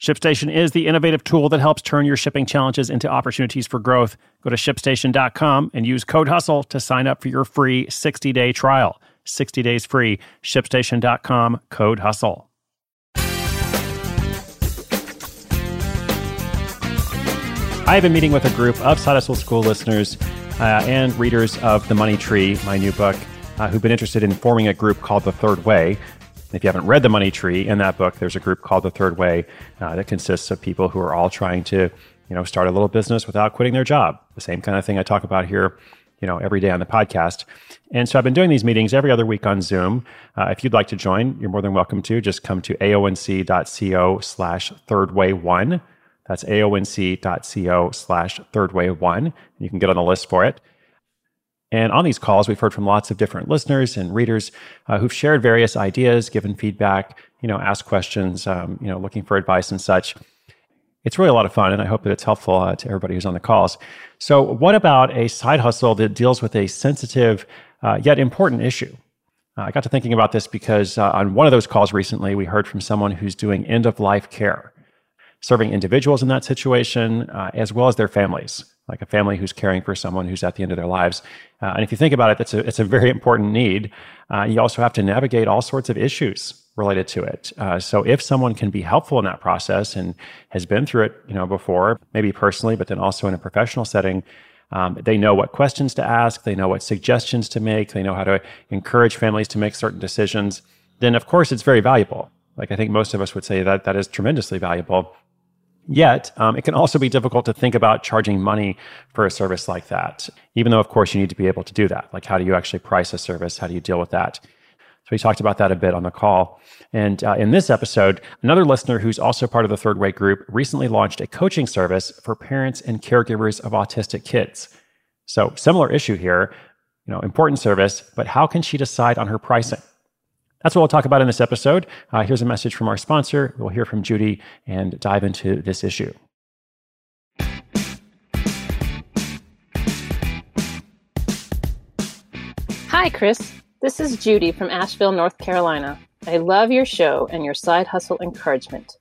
ShipStation is the innovative tool that helps turn your shipping challenges into opportunities for growth. Go to shipstation.com and use code HUSTLE to sign up for your free 60 day trial. 60 days free. ShipStation.com, code HUSTLE. I have been meeting with a group of Side Hustle School listeners uh, and readers of The Money Tree, my new book, uh, who've been interested in forming a group called The Third Way if you haven't read The Money Tree, in that book, there's a group called The Third Way uh, that consists of people who are all trying to, you know, start a little business without quitting their job. The same kind of thing I talk about here, you know, every day on the podcast. And so I've been doing these meetings every other week on Zoom. Uh, if you'd like to join, you're more than welcome to. Just come to aonc.co slash thirdway1. That's aonc.co slash thirdway1. You can get on the list for it. And on these calls, we've heard from lots of different listeners and readers uh, who've shared various ideas, given feedback, you know, asked questions, um, you know, looking for advice and such. It's really a lot of fun, and I hope that it's helpful uh, to everybody who's on the calls. So, what about a side hustle that deals with a sensitive uh, yet important issue? Uh, I got to thinking about this because uh, on one of those calls recently, we heard from someone who's doing end of life care, serving individuals in that situation uh, as well as their families like a family who's caring for someone who's at the end of their lives. Uh, and if you think about it, that's a, it's a very important need. Uh, you also have to navigate all sorts of issues related to it. Uh, so if someone can be helpful in that process and has been through it, you know, before, maybe personally, but then also in a professional setting, um, they know what questions to ask, they know what suggestions to make, they know how to encourage families to make certain decisions. Then, of course, it's very valuable. Like I think most of us would say that that is tremendously valuable. Yet, um, it can also be difficult to think about charging money for a service like that, even though, of course, you need to be able to do that. Like, how do you actually price a service? How do you deal with that? So, we talked about that a bit on the call. And uh, in this episode, another listener who's also part of the Third Way group recently launched a coaching service for parents and caregivers of autistic kids. So, similar issue here, you know, important service, but how can she decide on her pricing? That's what we'll talk about in this episode. Uh, here's a message from our sponsor. We'll hear from Judy and dive into this issue. Hi, Chris. This is Judy from Asheville, North Carolina. I love your show and your side hustle encouragement.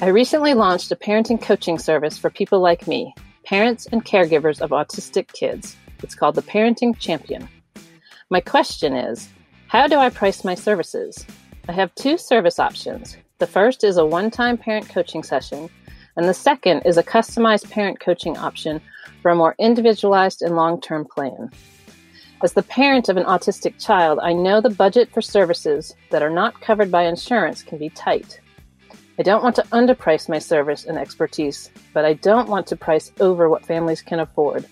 I recently launched a parenting coaching service for people like me, parents and caregivers of autistic kids. It's called the Parenting Champion. My question is how do I price my services? I have two service options. The first is a one time parent coaching session, and the second is a customized parent coaching option for a more individualized and long term plan. As the parent of an autistic child, I know the budget for services that are not covered by insurance can be tight. I don't want to underprice my service and expertise, but I don't want to price over what families can afford.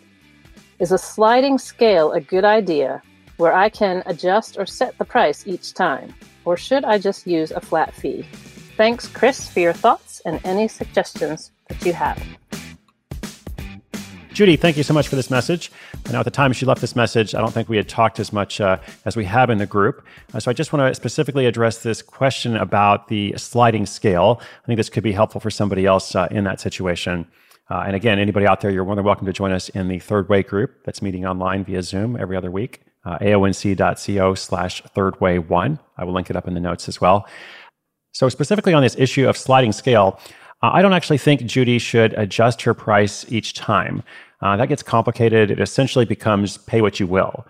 Is a sliding scale a good idea, where I can adjust or set the price each time? Or should I just use a flat fee? Thanks, Chris, for your thoughts and any suggestions that you have. Judy, thank you so much for this message. I know at the time she left this message, I don't think we had talked as much uh, as we have in the group. Uh, so I just want to specifically address this question about the sliding scale. I think this could be helpful for somebody else uh, in that situation. Uh, and again, anybody out there, you're more than welcome to join us in the Third Way group that's meeting online via Zoom every other week uh, aonc.co slash thirdway one. I will link it up in the notes as well. So, specifically on this issue of sliding scale, uh, I don't actually think Judy should adjust her price each time. Uh, that gets complicated. It essentially becomes pay what you will.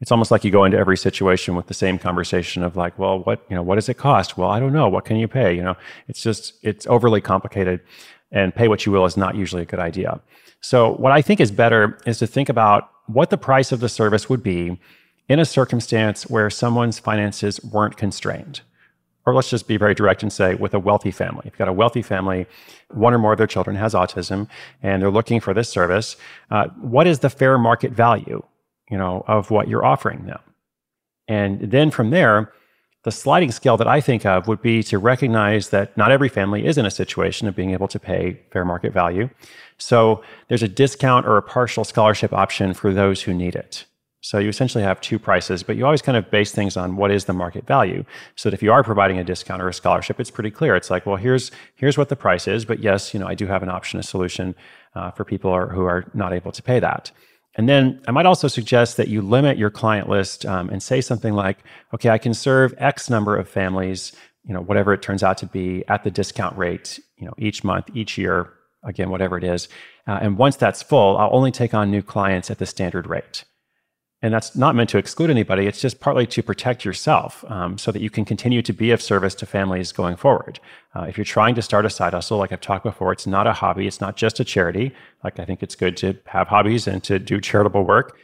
It's almost like you go into every situation with the same conversation of like, well, what you know, what does it cost? Well, I don't know. What can you pay? You know, it's just it's overly complicated, and pay what you will is not usually a good idea. So, what I think is better is to think about what the price of the service would be in a circumstance where someone's finances weren't constrained. Or let's just be very direct and say with a wealthy family. If you've got a wealthy family, one or more of their children has autism, and they're looking for this service, uh, what is the fair market value, you know, of what you're offering them? And then from there, The sliding scale that I think of would be to recognize that not every family is in a situation of being able to pay fair market value. So there's a discount or a partial scholarship option for those who need it. So you essentially have two prices, but you always kind of base things on what is the market value. So that if you are providing a discount or a scholarship, it's pretty clear. It's like, well, here's here's what the price is, but yes, you know, I do have an option, a solution uh, for people are, who are not able to pay that. And then I might also suggest that you limit your client list um, and say something like, okay, I can serve X number of families, you know, whatever it turns out to be at the discount rate, you know, each month, each year, again, whatever it is. Uh, and once that's full, I'll only take on new clients at the standard rate. And that's not meant to exclude anybody. It's just partly to protect yourself um, so that you can continue to be of service to families going forward. Uh, if you're trying to start a side hustle, like I've talked before, it's not a hobby. It's not just a charity. Like I think it's good to have hobbies and to do charitable work.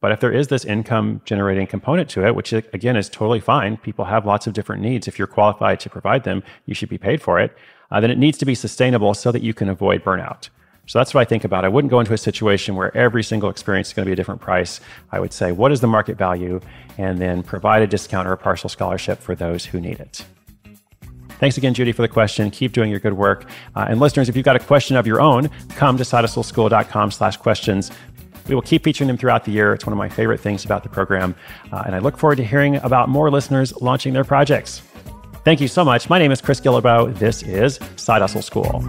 But if there is this income generating component to it, which again is totally fine, people have lots of different needs. If you're qualified to provide them, you should be paid for it. Uh, then it needs to be sustainable so that you can avoid burnout. So that's what I think about. I wouldn't go into a situation where every single experience is going to be a different price. I would say, what is the market value? And then provide a discount or a partial scholarship for those who need it. Thanks again, Judy, for the question. Keep doing your good work. Uh, and listeners, if you've got a question of your own, come to sidehustleschool.com slash questions. We will keep featuring them throughout the year. It's one of my favorite things about the program. Uh, and I look forward to hearing about more listeners launching their projects. Thank you so much. My name is Chris Guillebeau. This is Side Hustle School.